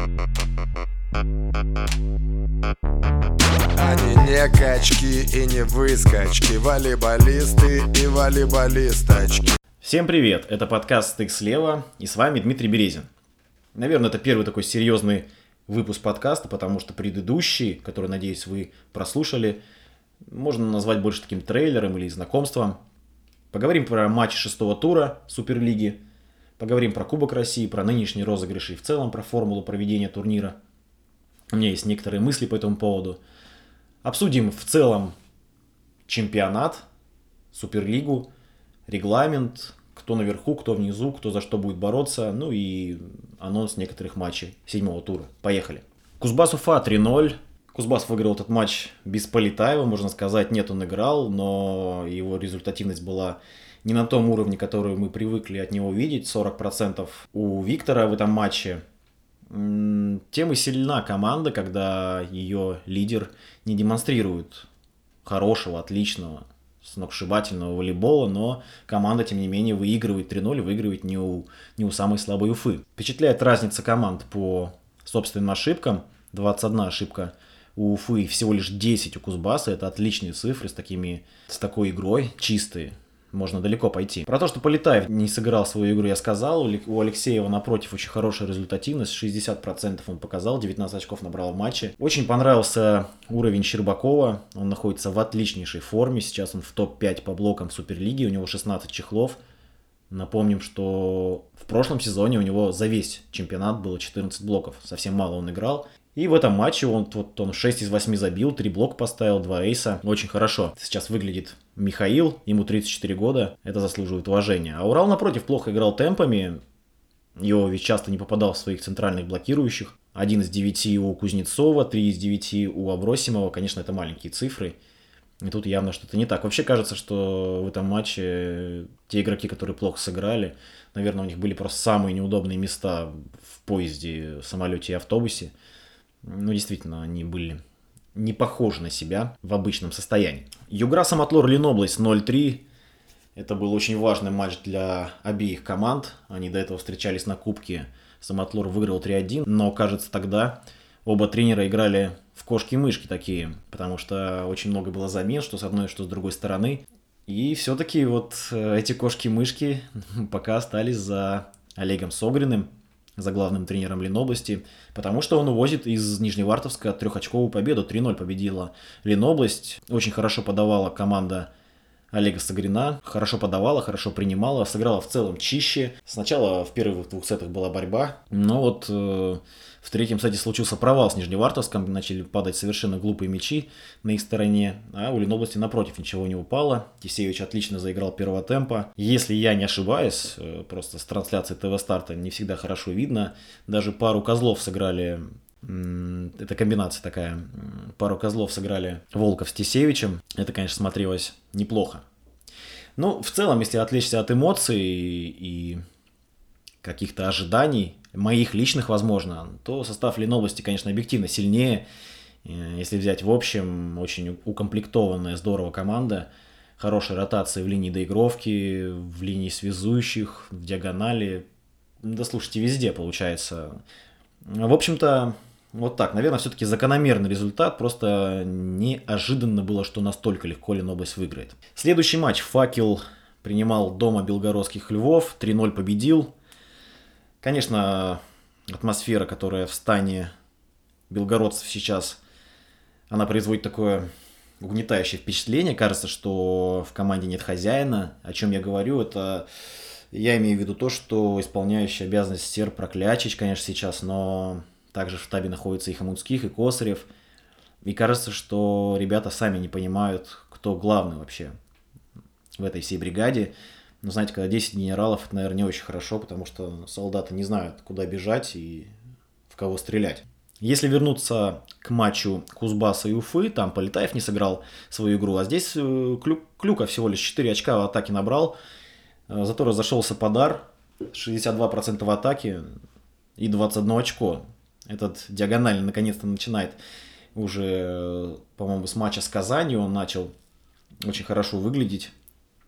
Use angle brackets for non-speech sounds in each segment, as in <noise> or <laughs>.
Они не качки и не выскочки Волейболисты и волейболисточки Всем привет, это подкаст «Стык слева» и с вами Дмитрий Березин. Наверное, это первый такой серьезный выпуск подкаста, потому что предыдущий, который, надеюсь, вы прослушали, можно назвать больше таким трейлером или знакомством. Поговорим про матч шестого тура Суперлиги, поговорим про Кубок России, про нынешние розыгрыши и в целом про формулу проведения турнира. У меня есть некоторые мысли по этому поводу. Обсудим в целом чемпионат, Суперлигу, регламент, кто наверху, кто внизу, кто за что будет бороться, ну и анонс некоторых матчей седьмого тура. Поехали. Кузбасс Уфа 3-0. Кузбасс выиграл этот матч без Полетаева, можно сказать. Нет, он играл, но его результативность была не на том уровне, который мы привыкли от него видеть. 40% у Виктора в этом матче. Тем и сильна команда, когда ее лидер не демонстрирует хорошего, отличного, сногсшибательного волейбола, но команда, тем не менее, выигрывает 3-0, выигрывает не у, не у самой слабой Уфы. Впечатляет разница команд по собственным ошибкам. 21 ошибка у Уфы, всего лишь 10 у Кузбасса. Это отличные цифры с, такими, с такой игрой, чистые можно далеко пойти. Про то, что Полетаев не сыграл свою игру, я сказал. У Алексеева, напротив, очень хорошая результативность. 60% он показал, 19 очков набрал в матче. Очень понравился уровень Щербакова. Он находится в отличнейшей форме. Сейчас он в топ-5 по блокам в Суперлиге. У него 16 чехлов. Напомним, что в прошлом сезоне у него за весь чемпионат было 14 блоков. Совсем мало он играл. И в этом матче он, вот, он 6 из 8 забил, 3 блока поставил, 2 эйса. Очень хорошо. Сейчас выглядит Михаил, ему 34 года, это заслуживает уважения. А Урал, напротив, плохо играл темпами, его ведь часто не попадал в своих центральных блокирующих. Один из девяти у Кузнецова, три из девяти у Абросимова. Конечно, это маленькие цифры. И тут явно что-то не так. Вообще кажется, что в этом матче те игроки, которые плохо сыграли, наверное, у них были просто самые неудобные места в поезде, самолете и автобусе. Ну, действительно, они были не похожи на себя в обычном состоянии. Югра Самотлор Ленобласть 0-3. Это был очень важный матч для обеих команд. Они до этого встречались на Кубке. Самотлор выиграл 3-1, но, кажется, тогда оба тренера играли в кошки-мышки такие, потому что очень много было замен, что с одной, что с другой стороны. И все-таки вот э, эти кошки-мышки <laughs> пока остались за Олегом Согриным, за главным тренером Ленобласти, потому что он увозит из Нижневартовска трехочковую победу. 3-0 победила Ленобласть. Очень хорошо подавала команда Олега Сагрина. Хорошо подавала, хорошо принимала, сыграла в целом чище. Сначала в первых двух сетах была борьба, но вот э, в третьем сете случился провал с Нижневартовском, начали падать совершенно глупые мячи на их стороне, а у Ленобласти напротив ничего не упало. Тисеевич отлично заиграл первого темпа. Если я не ошибаюсь, э, просто с трансляции ТВ-старта не всегда хорошо видно, даже пару козлов сыграли это комбинация такая. Пару козлов сыграли Волков с Тисевичем. Это, конечно, смотрелось неплохо. Ну, в целом, если отвлечься от эмоций и каких-то ожиданий, моих личных, возможно, то состав Ленобласти, конечно, объективно сильнее. Э, если взять в общем, очень укомплектованная, здорово команда. Хорошая ротация в линии доигровки, в линии связующих, в диагонали. Да слушайте, везде получается. В общем-то, вот так. Наверное, все-таки закономерный результат. Просто неожиданно было, что настолько легко Ленобласть выиграет. Следующий матч. Факел принимал дома белгородских львов. 3-0 победил. Конечно, атмосфера, которая в стане белгородцев сейчас, она производит такое угнетающее впечатление. Кажется, что в команде нет хозяина. О чем я говорю, это я имею в виду то, что исполняющий обязанность Сер Проклячич, конечно, сейчас, но также в штабе находится и Хамутских, и Косарев. И кажется, что ребята сами не понимают, кто главный вообще в этой всей бригаде. Но знаете, когда 10 генералов, это, наверное, не очень хорошо, потому что солдаты не знают, куда бежать и в кого стрелять. Если вернуться к матчу Кузбасса и Уфы, там Полетаев не сыграл свою игру, а здесь э, Клю, Клюка всего лишь 4 очка в атаке набрал, э, зато разошелся подар, 62% в атаке и 21 очко этот диагональный наконец-то начинает уже, по-моему, с матча с Казанью он начал очень хорошо выглядеть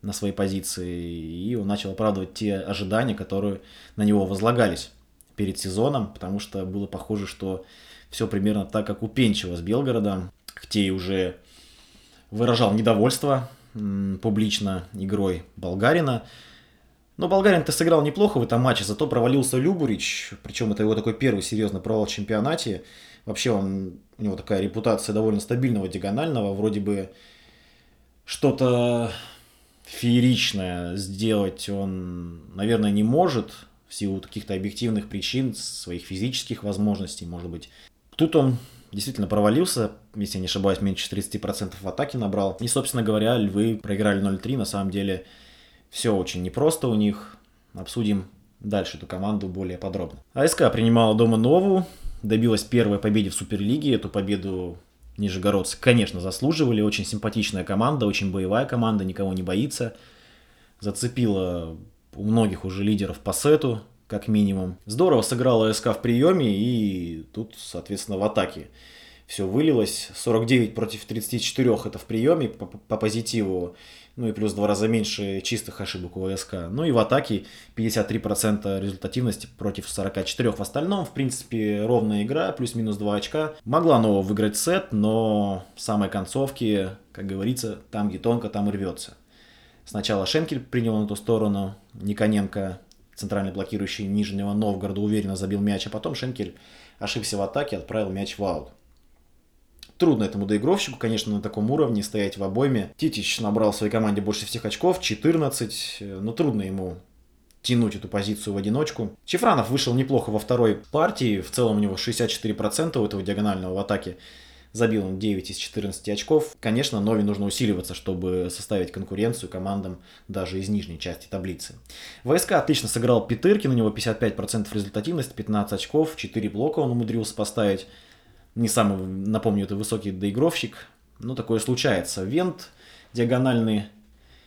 на своей позиции, и он начал оправдывать те ожидания, которые на него возлагались перед сезоном, потому что было похоже, что все примерно так, как у Пенчева с Белгородом. Хтей уже выражал недовольство публично игрой Болгарина. Но Болгарин-то сыграл неплохо в этом матче, зато провалился Любурич, причем это его такой первый серьезный провал в чемпионате. Вообще он, у него такая репутация довольно стабильного диагонального, вроде бы что-то фееричное сделать он, наверное, не может в силу каких-то объективных причин, своих физических возможностей, может быть. Тут он действительно провалился, если я не ошибаюсь, меньше 30% в атаке набрал. И, собственно говоря, львы проиграли 0-3. На самом деле все очень непросто у них. Обсудим дальше эту команду более подробно. АСК принимала дома Нову, добилась первой победы в Суперлиге. Эту победу нижегородцы, конечно, заслуживали. Очень симпатичная команда, очень боевая команда, никого не боится. Зацепила у многих уже лидеров по сету, как минимум. Здорово сыграла СК в приеме и тут, соответственно, в атаке все вылилось. 49 против 34 это в приеме по, по позитиву. Ну и плюс в два раза меньше чистых ошибок у ВСК. Ну и в атаке 53% результативности против 44 в остальном. В принципе, ровная игра, плюс-минус 2 очка. Могла Нова выиграть сет, но в самой концовке, как говорится, там где тонко, там и рвется. Сначала Шенкель принял на ту сторону, Никоненко, центральный блокирующий Нижнего Новгорода, уверенно забил мяч, а потом Шенкель ошибся в атаке, отправил мяч в аут. Трудно этому доигровщику, конечно, на таком уровне стоять в обойме. Титич набрал в своей команде больше всех очков, 14, но трудно ему тянуть эту позицию в одиночку. Чифранов вышел неплохо во второй партии, в целом у него 64% у этого диагонального в атаке. Забил он 9 из 14 очков. Конечно, Нови нужно усиливаться, чтобы составить конкуренцию командам даже из нижней части таблицы. ВСК отлично сыграл Петыркин, у него 55% результативность, 15 очков, 4 блока он умудрился поставить не самый, напомню, это высокий доигровщик, но такое случается. Вент диагональный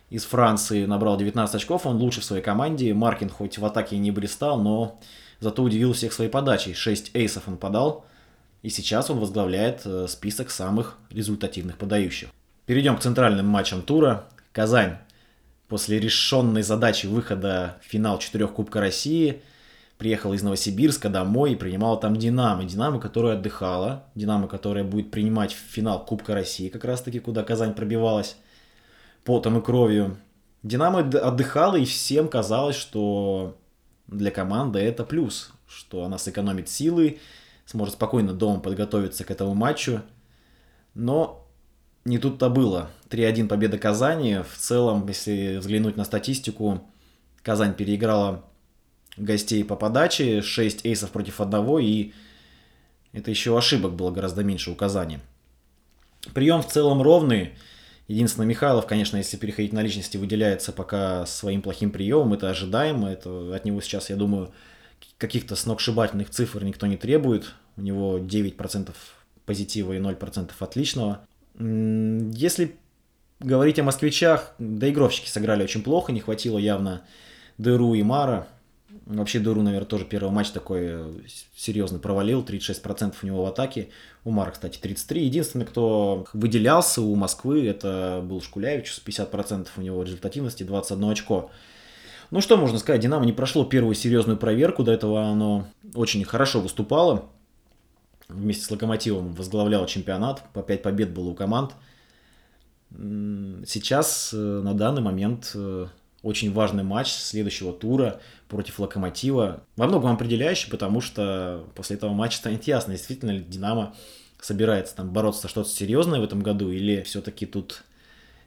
из Франции набрал 19 очков, он лучше в своей команде. Маркин хоть в атаке не блистал, но зато удивил всех своей подачей. 6 эйсов он подал, и сейчас он возглавляет э, список самых результативных подающих. Перейдем к центральным матчам тура. Казань после решенной задачи выхода в финал четырех Кубка России – приехал из Новосибирска домой и принимал там Динамо. Динамо, которая отдыхала. Динамо, которая будет принимать финал Кубка России, как раз таки, куда Казань пробивалась потом и кровью. Динамо отдыхала, и всем казалось, что для команды это плюс, что она сэкономит силы, сможет спокойно дома подготовиться к этому матчу. Но не тут-то было. 3-1 победа Казани. В целом, если взглянуть на статистику, Казань переиграла гостей по подаче, 6 эйсов против одного, и это еще ошибок было гораздо меньше у Казани. Прием в целом ровный. Единственное, Михайлов, конечно, если переходить на личности, выделяется пока своим плохим приемом. Это ожидаемо. Это от него сейчас, я думаю, каких-то сногсшибательных цифр никто не требует. У него 9% позитива и 0% отличного. Если говорить о москвичах, доигровщики сыграли очень плохо, не хватило явно Деру и Мара. Вообще Дуру, наверное, тоже первый матч такой э, серьезно провалил, 36% у него в атаке. У Мара, кстати, 33%. Единственный, кто выделялся у Москвы, это был Шкуляевич с 50% у него результативности, 21 очко. Ну что можно сказать, Динамо не прошло первую серьезную проверку, до этого оно очень хорошо выступало. Вместе с Локомотивом возглавлял чемпионат, по 5 побед было у команд. Сейчас, э, на данный момент, э, очень важный матч следующего тура против Локомотива. Во многом определяющий, потому что после этого матча станет ясно, действительно ли Динамо собирается там бороться что-то серьезное в этом году или все-таки тут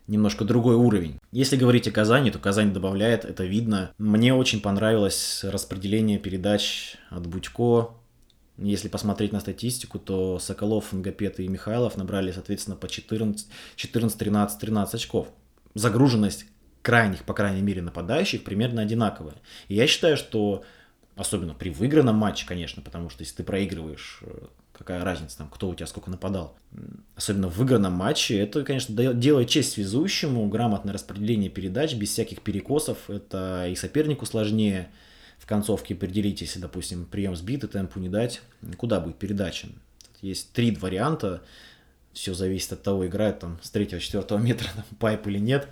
немножко другой уровень. Если говорить о Казани, то Казань добавляет, это видно. Мне очень понравилось распределение передач от Будько. Если посмотреть на статистику, то Соколов, Нгапет и Михайлов набрали, соответственно, по 14, 14 13, 13 очков. Загруженность крайних, по крайней мере, нападающих примерно одинаковая. И я считаю, что особенно при выигранном матче, конечно, потому что если ты проигрываешь, э, какая разница там, кто у тебя сколько нападал. Особенно в выигранном матче, это, конечно, делает честь связующему, грамотное распределение передач, без всяких перекосов, это и сопернику сложнее в концовке определить, если, допустим, прием сбит и темпу не дать, куда будет передача. Есть три варианта, все зависит от того, играет там с третьего-четвертого метра там, <laughs> пайп или нет.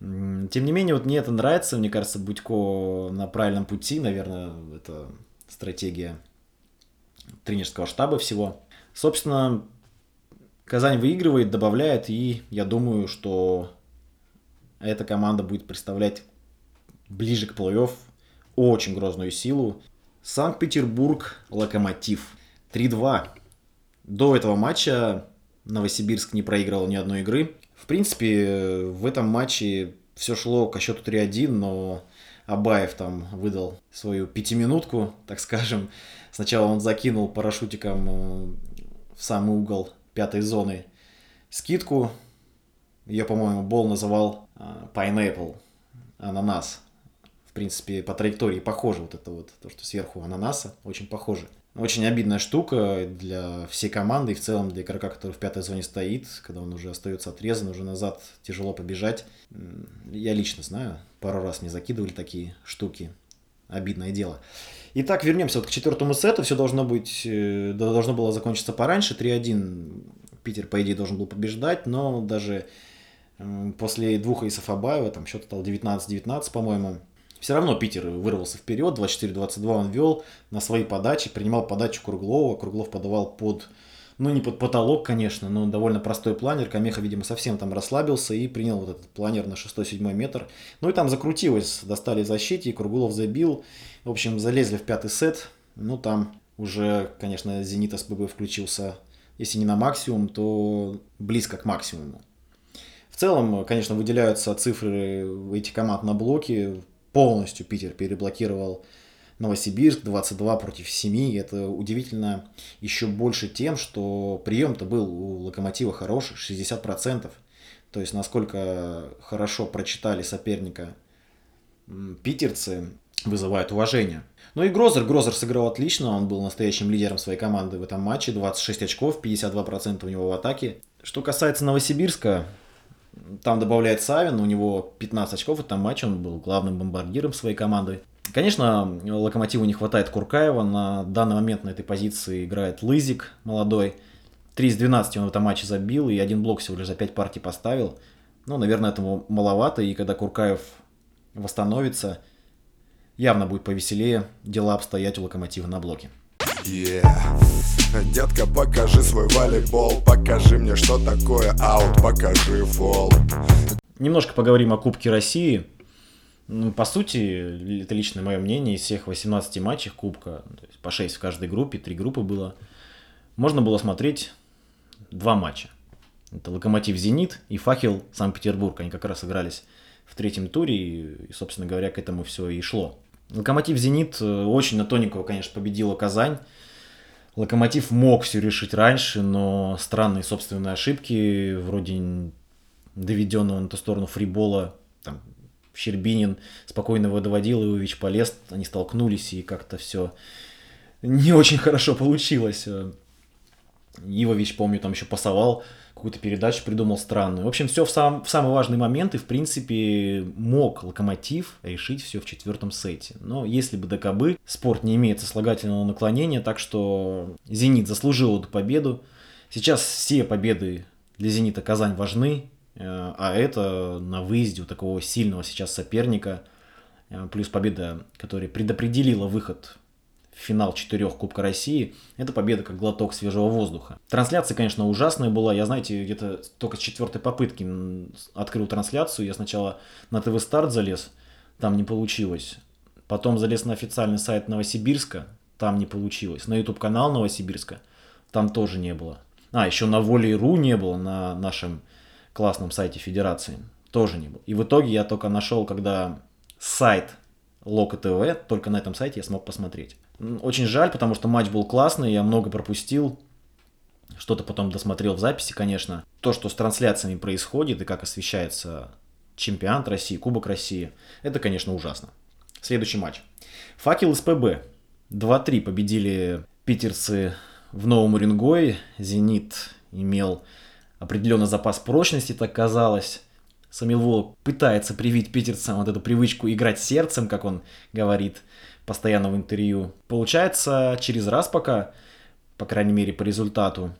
Тем не менее, вот мне это нравится, мне кажется, Будько на правильном пути, наверное, это стратегия тренерского штаба всего. Собственно, Казань выигрывает, добавляет, и я думаю, что эта команда будет представлять ближе к плей-офф очень грозную силу. Санкт-Петербург, Локомотив. 3-2. До этого матча Новосибирск не проиграл ни одной игры. В принципе, в этом матче все шло ко счету 3-1, но Абаев там выдал свою пятиминутку, так скажем. Сначала он закинул парашютиком э, в самый угол пятой зоны скидку. Ее, по-моему, Бол называл э, Pineapple, ананас. В принципе, по траектории похоже вот это вот, то, что сверху ананаса, очень похоже. Очень обидная штука для всей команды и в целом для игрока, который в пятой зоне стоит, когда он уже остается отрезан, уже назад тяжело побежать. Я лично знаю, пару раз мне закидывали такие штуки. Обидное дело. Итак, вернемся вот к четвертому сету. Все должно быть, э, должно было закончиться пораньше. 3-1 Питер, по идее, должен был побеждать, но даже после двух эйсов Абаева, там счет стал 19-19, по-моему, все равно Питер вырвался вперед, 24-22 он вел на свои подачи, принимал подачу Круглова, Круглов подавал под, ну не под потолок, конечно, но довольно простой планер, Камеха, видимо, совсем там расслабился и принял вот этот планер на 6-7 метр. Ну и там закрутилось, достали защите, Круглов забил, в общем, залезли в пятый сет, ну там уже, конечно, Зенит СПБ включился, если не на максимум, то близко к максимуму. В целом, конечно, выделяются цифры этих команд на блоке полностью Питер переблокировал Новосибирск 22 против 7. Это удивительно еще больше тем, что прием-то был у Локомотива хороший, 60%. То есть насколько хорошо прочитали соперника питерцы, вызывает уважение. Ну и Грозер. Грозер сыграл отлично, он был настоящим лидером своей команды в этом матче. 26 очков, 52% у него в атаке. Что касается Новосибирска, там добавляет Савин, у него 15 очков в этом матче, он был главным бомбардиром своей команды. Конечно, Локомотиву не хватает Куркаева, на данный момент на этой позиции играет Лызик молодой. 3 из 12 он в этом матче забил и один блок всего лишь за 5 партий поставил. Ну, наверное, этому маловато, и когда Куркаев восстановится, явно будет повеселее дела обстоять у Локомотива на блоке. Yeah. Детка, покажи свой волейбол Покажи мне, что такое аут Покажи фол Немножко поговорим о Кубке России. Ну, по сути, это личное мое мнение, из всех 18 матчей Кубка, по 6 в каждой группе, 3 группы было, можно было смотреть два матча. Это Локомотив Зенит и Факел Санкт-Петербург. Они как раз игрались в третьем туре, и, собственно говоря, к этому все и шло. Локомотив Зенит э, очень на тоненького, конечно, победила Казань. Локомотив мог все решить раньше, но странные собственные ошибки, вроде доведенного на ту сторону фрибола, там, Щербинин спокойно его доводил, Иович полез, они столкнулись, и как-то все не очень хорошо получилось. Ивович, помню, там еще пасовал какую-то передачу придумал странную. В общем, все в, сам, в самый важный момент, и, в принципе, мог Локомотив решить все в четвертом сете. Но если бы ДКБ, спорт не имеет сослагательного наклонения, так что «Зенит» заслужил эту победу. Сейчас все победы для «Зенита» Казань важны, э, а это на выезде у такого сильного сейчас соперника, э, плюс победа, которая предопределила выход финал четырех Кубка России, это победа как глоток свежего воздуха. Трансляция, конечно, ужасная была. Я, знаете, где-то только с четвертой попытки открыл трансляцию. Я сначала на ТВ Старт залез, там не получилось. Потом залез на официальный сайт Новосибирска, там не получилось. На YouTube канал Новосибирска, там тоже не было. А, еще на Воле.ру не было, на нашем классном сайте Федерации. Тоже не было. И в итоге я только нашел, когда сайт Лока ТВ, только на этом сайте я смог посмотреть. Очень жаль, потому что матч был классный, я много пропустил. Что-то потом досмотрел в записи, конечно. То, что с трансляциями происходит и как освещается чемпионат России, Кубок России, это, конечно, ужасно. Следующий матч. Факел СПБ. 2-3 победили питерцы в Новом Уренгое. Зенит имел определенный запас прочности, так казалось. Самилвол пытается привить питерцам вот эту привычку играть сердцем, как он говорит постоянно в интервью. Получается через раз пока, по крайней мере по результату.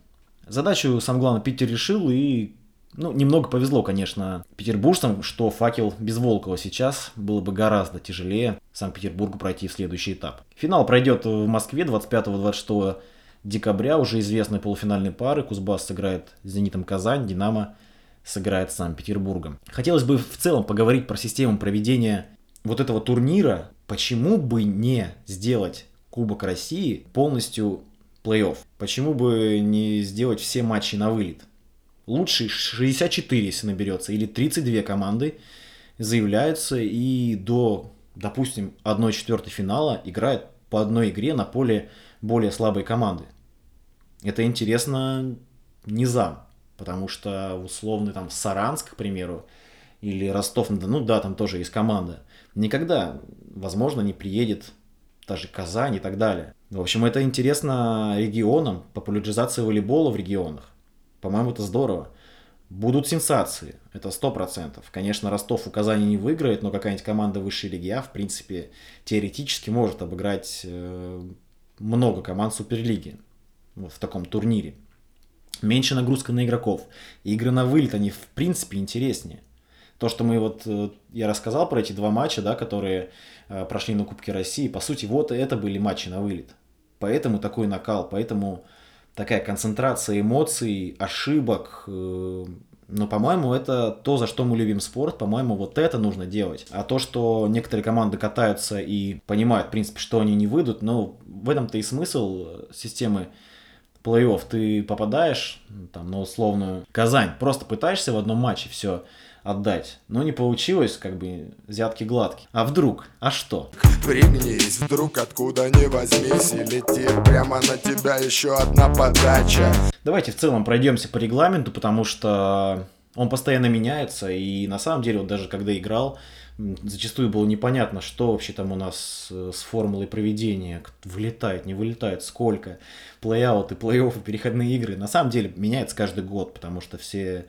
Задачу сам главный Питер решил и Ну, немного повезло, конечно, петербуржцам, что факел без Волкова сейчас было бы гораздо тяжелее Санкт-Петербургу пройти в следующий этап. Финал пройдет в Москве 25-26 декабря. Уже известны полуфинальные пары. Кузбасс сыграет с «Зенитом Казань», «Динамо» сыграет с Санкт-Петербургом. Хотелось бы в целом поговорить про систему проведения вот этого турнира. Почему бы не сделать Кубок России полностью плей-офф? Почему бы не сделать все матчи на вылет? лучшие 64, если наберется, или 32 команды заявляются и до, допустим, 1-4 финала играют по одной игре на поле более слабой команды. Это интересно низам, потому что условный там Саранск, к примеру, или Ростов, ну да, там тоже есть команда, никогда, возможно, не приедет даже Казань и так далее. В общем, это интересно регионам, популяризация волейбола в регионах. По-моему, это здорово. Будут сенсации, это сто процентов. Конечно, Ростов у Казани не выиграет, но какая-нибудь команда высшей лиги А, в принципе, теоретически может обыграть э, много команд Суперлиги в таком турнире. Меньше нагрузка на игроков. Игры на вылет, они в принципе интереснее. То, что мы вот, э, я рассказал про эти два матча, да, которые э, прошли на Кубке России, по сути, вот это были матчи на вылет. Поэтому такой накал, поэтому такая концентрация эмоций, ошибок. Э, но, по-моему, это то, за что мы любим спорт. По-моему, вот это нужно делать. А то, что некоторые команды катаются и понимают, в принципе, что они не выйдут, ну, в этом-то и смысл системы плей-офф. Ты попадаешь там, на условную Казань, просто пытаешься в одном матче все отдать. Но не получилось, как бы, взятки гладкие. А вдруг? А что? Есть вдруг, откуда не возьмись, и летит прямо на тебя еще одна подача. Давайте в целом пройдемся по регламенту, потому что он постоянно меняется, и на самом деле, вот даже когда играл, зачастую было непонятно, что вообще там у нас э, с формулой проведения, вылетает, не вылетает, сколько, плей-ауты, плей-оффы, переходные игры. На самом деле меняется каждый год, потому что все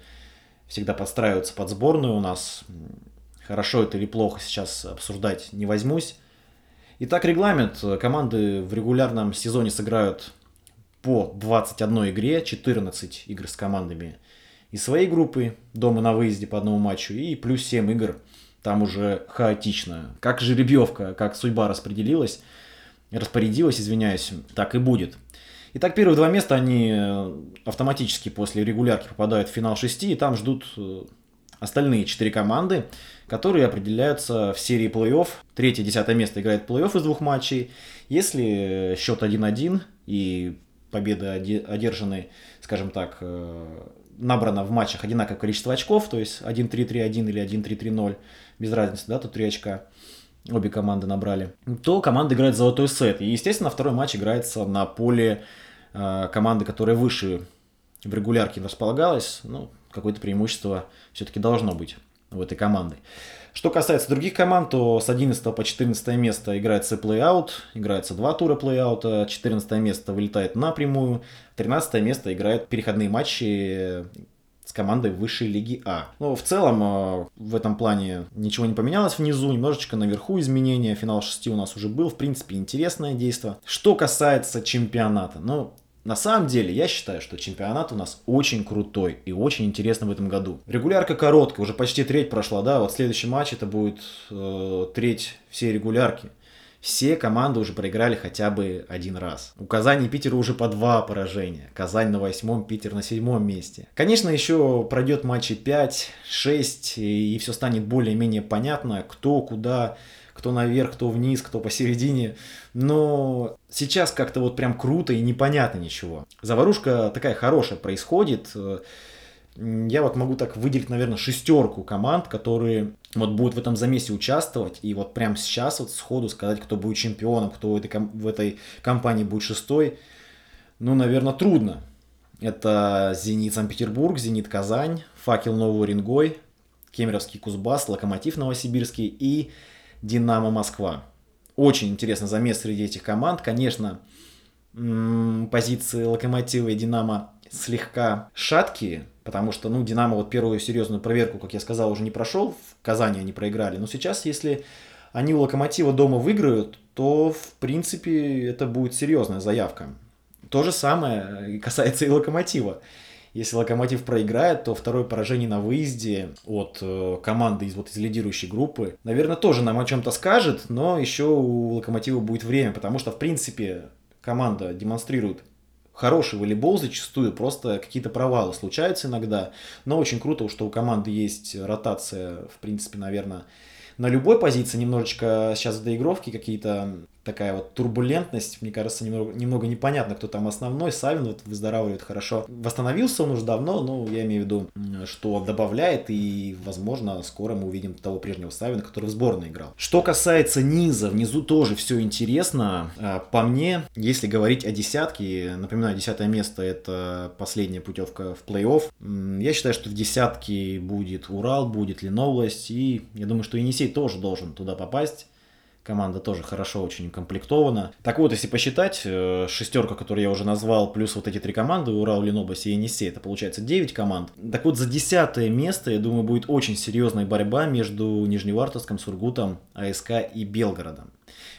всегда подстраиваются под сборную у нас. Хорошо это или плохо сейчас обсуждать не возьмусь. Итак, регламент. Команды в регулярном сезоне сыграют по 21 игре, 14 игр с командами из своей группы, дома на выезде по одному матчу, и плюс 7 игр там уже хаотично. Как жеребьевка, как судьба распределилась, распорядилась, извиняюсь, так и будет. Итак, первые два места, они э, автоматически после регулярки попадают в финал шести, и там ждут э, остальные четыре команды, которые определяются в серии плей-офф. Третье, десятое место играет плей-офф из двух матчей. Если счет 1-1 и победы одержаны, скажем так, э, набрано в матчах одинаковое количество очков, то есть 1-3-3-1 или 1-3-3-0, без разницы, да, тут 3 очка, обе команды набрали, то команда играет золотой сет. И, естественно, второй матч играется на поле э, команды, которая выше в регулярке располагалась. Ну, какое-то преимущество все-таки должно быть у этой команды. Что касается других команд, то с 11 по 14 место играется плей-аут, играется два тура плей-аута, 14 место вылетает напрямую, 13 место играет переходные матчи с командой высшей лиги А. Но в целом э, в этом плане ничего не поменялось внизу, немножечко наверху изменения. Финал 6 у нас уже был, в принципе, интересное действие. Что касается чемпионата, ну, на самом деле, я считаю, что чемпионат у нас очень крутой и очень интересный в этом году. Регулярка короткая, уже почти треть прошла, да, вот следующий матч это будет э, треть всей регулярки все команды уже проиграли хотя бы один раз. У Казани и Питера уже по два поражения. Казань на восьмом, Питер на седьмом месте. Конечно, еще пройдет матчи 5, 6, и все станет более-менее понятно, кто куда, кто наверх, кто вниз, кто посередине. Но сейчас как-то вот прям круто и непонятно ничего. Заварушка такая хорошая происходит я вот могу так выделить, наверное, шестерку команд, которые вот будут в этом замесе участвовать, и вот прямо сейчас вот сходу сказать, кто будет чемпионом, кто в этой, в этой компании будет шестой, ну, наверное, трудно. Это «Зенит Санкт-Петербург», «Зенит Казань», «Факел Новый Уренгой», «Кемеровский Кузбасс», «Локомотив Новосибирский» и «Динамо Москва». Очень интересный замес среди этих команд. Конечно, позиции «Локомотива» и «Динамо» слегка шаткие, потому что, ну, Динамо вот первую серьезную проверку, как я сказал, уже не прошел, в Казани они проиграли, но сейчас, если они у Локомотива дома выиграют, то, в принципе, это будет серьезная заявка. То же самое касается и Локомотива. Если Локомотив проиграет, то второе поражение на выезде от э, команды из, вот, из лидирующей группы, наверное, тоже нам о чем-то скажет, но еще у Локомотива будет время, потому что, в принципе, команда демонстрирует хороший волейбол зачастую, просто какие-то провалы случаются иногда, но очень круто, что у команды есть ротация, в принципе, наверное, на любой позиции. Немножечко сейчас в доигровке какие-то такая вот турбулентность, мне кажется, немного, немного непонятно, кто там основной. Савин вот выздоравливает хорошо. Восстановился он уже давно, но я имею в виду, что добавляет, и, возможно, скоро мы увидим того прежнего Савина, который в сборной играл. Что касается низа, внизу тоже все интересно. А, по мне, если говорить о десятке, напоминаю, десятое место это последняя путевка в плей-офф. Я считаю, что в десятке будет Урал, будет Ленобласть, и я думаю, что Енисей тоже должен туда попасть. Команда тоже хорошо очень укомплектована. Так вот, если посчитать, э, шестерка, которую я уже назвал, плюс вот эти три команды, Урал, Ленобласть и Енисей, это получается 9 команд. Так вот, за десятое место, я думаю, будет очень серьезная борьба между Нижневартовском, Сургутом, АСК и Белгородом.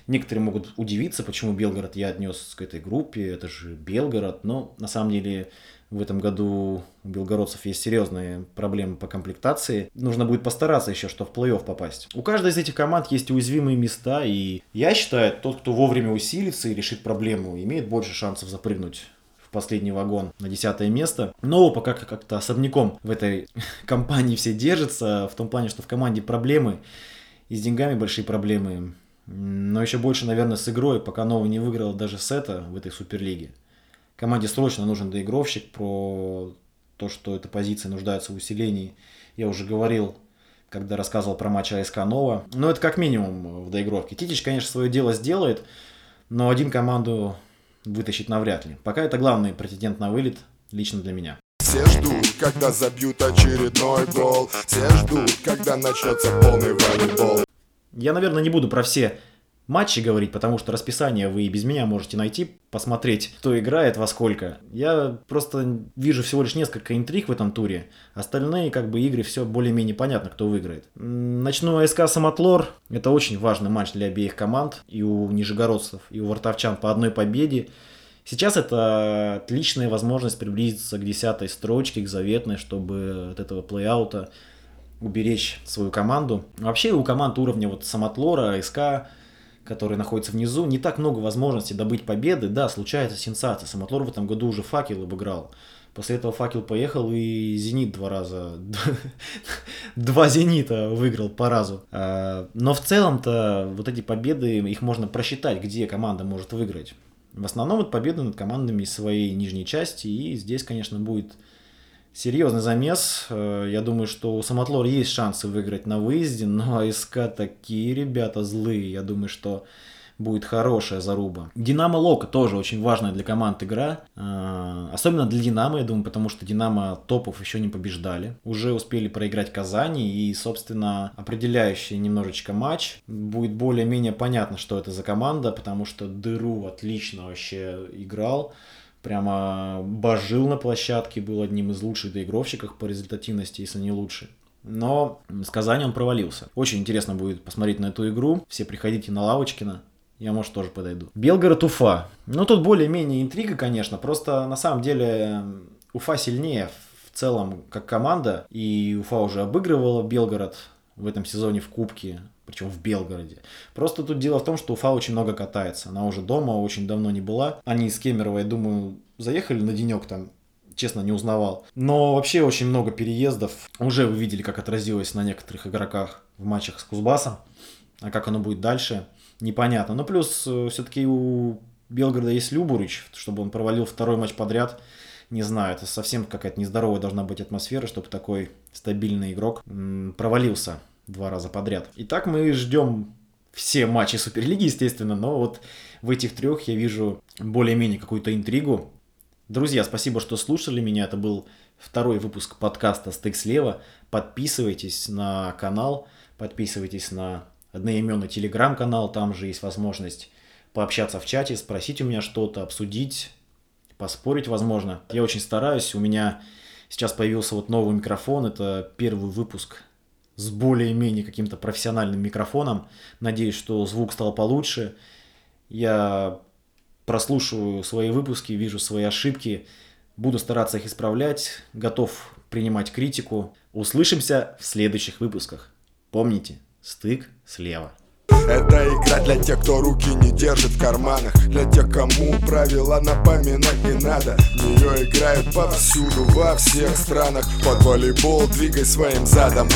Некоторые могут удивиться, почему Белгород я отнес к этой группе, это же Белгород, но на самом деле в этом году у белгородцев есть серьезные проблемы по комплектации. Нужно будет постараться еще, что в плей-офф попасть. У каждой из этих команд есть уязвимые места, и я считаю, тот, кто вовремя усилится и решит проблему, имеет больше шансов запрыгнуть последний вагон на десятое место. Но пока как-то особняком в этой <laughs> компании все держатся, в том плане, что в команде проблемы, и с деньгами большие проблемы. Но еще больше, наверное, с игрой, пока Нова не выиграла даже сета в этой суперлиге. Команде срочно нужен доигровщик про то, что эта позиция нуждается в усилении. Я уже говорил, когда рассказывал про матч АСК Нова. Но это как минимум в доигровке. Титич, конечно, свое дело сделает, но один команду вытащить навряд ли. Пока это главный претендент на вылет лично для меня. Все ждут, когда забьют очередной гол Все ждут, когда начнется полный волейбол Я, наверное, не буду про все матчи говорить, потому что расписание вы и без меня можете найти, посмотреть, кто играет во сколько. Я просто вижу всего лишь несколько интриг в этом туре. Остальные как бы игры все более-менее понятно, кто выиграет. Начну АСК Самотлор. Это очень важный матч для обеих команд. И у нижегородцев, и у вартовчан по одной победе. Сейчас это отличная возможность приблизиться к десятой строчке, к заветной, чтобы от этого плей-аута уберечь свою команду. Вообще у команд уровня вот Самотлора, АСК, который находится внизу, не так много возможностей добыть победы. Да, случается сенсация. Самотлор в этом году уже факел обыграл. После этого факел поехал и Зенит два раза, <laughs> два Зенита выиграл по разу. А, но в целом-то вот эти победы, их можно просчитать, где команда может выиграть. В основном это победы над командами своей нижней части, и здесь, конечно, будет серьезный замес. Э, я думаю, что у Самотлор есть шансы выиграть на выезде, но <laughs> АСК такие ребята злые. Я думаю, что будет хорошая заруба. Динамо Лока тоже очень важная для команд игра. Э, особенно для Динамо, я думаю, потому что Динамо топов еще не побеждали. Уже успели проиграть Казани и, собственно, определяющий немножечко матч. Будет более-менее понятно, что это за команда, потому что Дыру отлично вообще играл прямо божил на площадке, был одним из лучших доигровщиков по результативности, если не лучший. Но с Казани он провалился. Очень интересно будет посмотреть на эту игру. Все приходите на Лавочкина. Я, может, тоже подойду. Белгород Уфа. Ну, тут более-менее интрига, конечно. Просто на самом деле Уфа сильнее в целом как команда. И Уфа уже обыгрывала Белгород в этом сезоне в Кубке причем в Белгороде. Просто тут дело в том, что Уфа очень много катается. Она уже дома очень давно не была. Они из Кемерово, я думаю, заехали на денек там, честно, не узнавал. Но вообще очень много переездов. Уже вы видели, как отразилось на некоторых игроках в матчах с Кузбассом. А как оно будет дальше, непонятно. Но плюс э, все-таки у Белгорода есть Любурич, чтобы он провалил второй матч подряд. Не знаю, это совсем какая-то нездоровая должна быть атмосфера, чтобы такой стабильный игрок провалился два раза подряд. Итак, мы ждем все матчи Суперлиги, естественно, но вот в этих трех я вижу более-менее какую-то интригу. Друзья, спасибо, что слушали меня. Это был второй выпуск подкаста «Стык слева». Подписывайтесь на канал, подписывайтесь на одноименный телеграм-канал. Там же есть возможность пообщаться в чате, спросить у меня что-то, обсудить, поспорить, возможно. Я очень стараюсь. У меня сейчас появился вот новый микрофон. Это первый выпуск с более-менее каким-то профессиональным микрофоном. Надеюсь, что звук стал получше. Я прослушиваю свои выпуски, вижу свои ошибки, Буду стараться их исправлять, готов принимать критику. Услышимся в следующих выпусках. Помните, стык слева. Это игра для тех, кто руки не держит в карманах Для тех, кому правила напоминать не надо нее играют повсюду, во всех странах Под волейбол двигай своим задом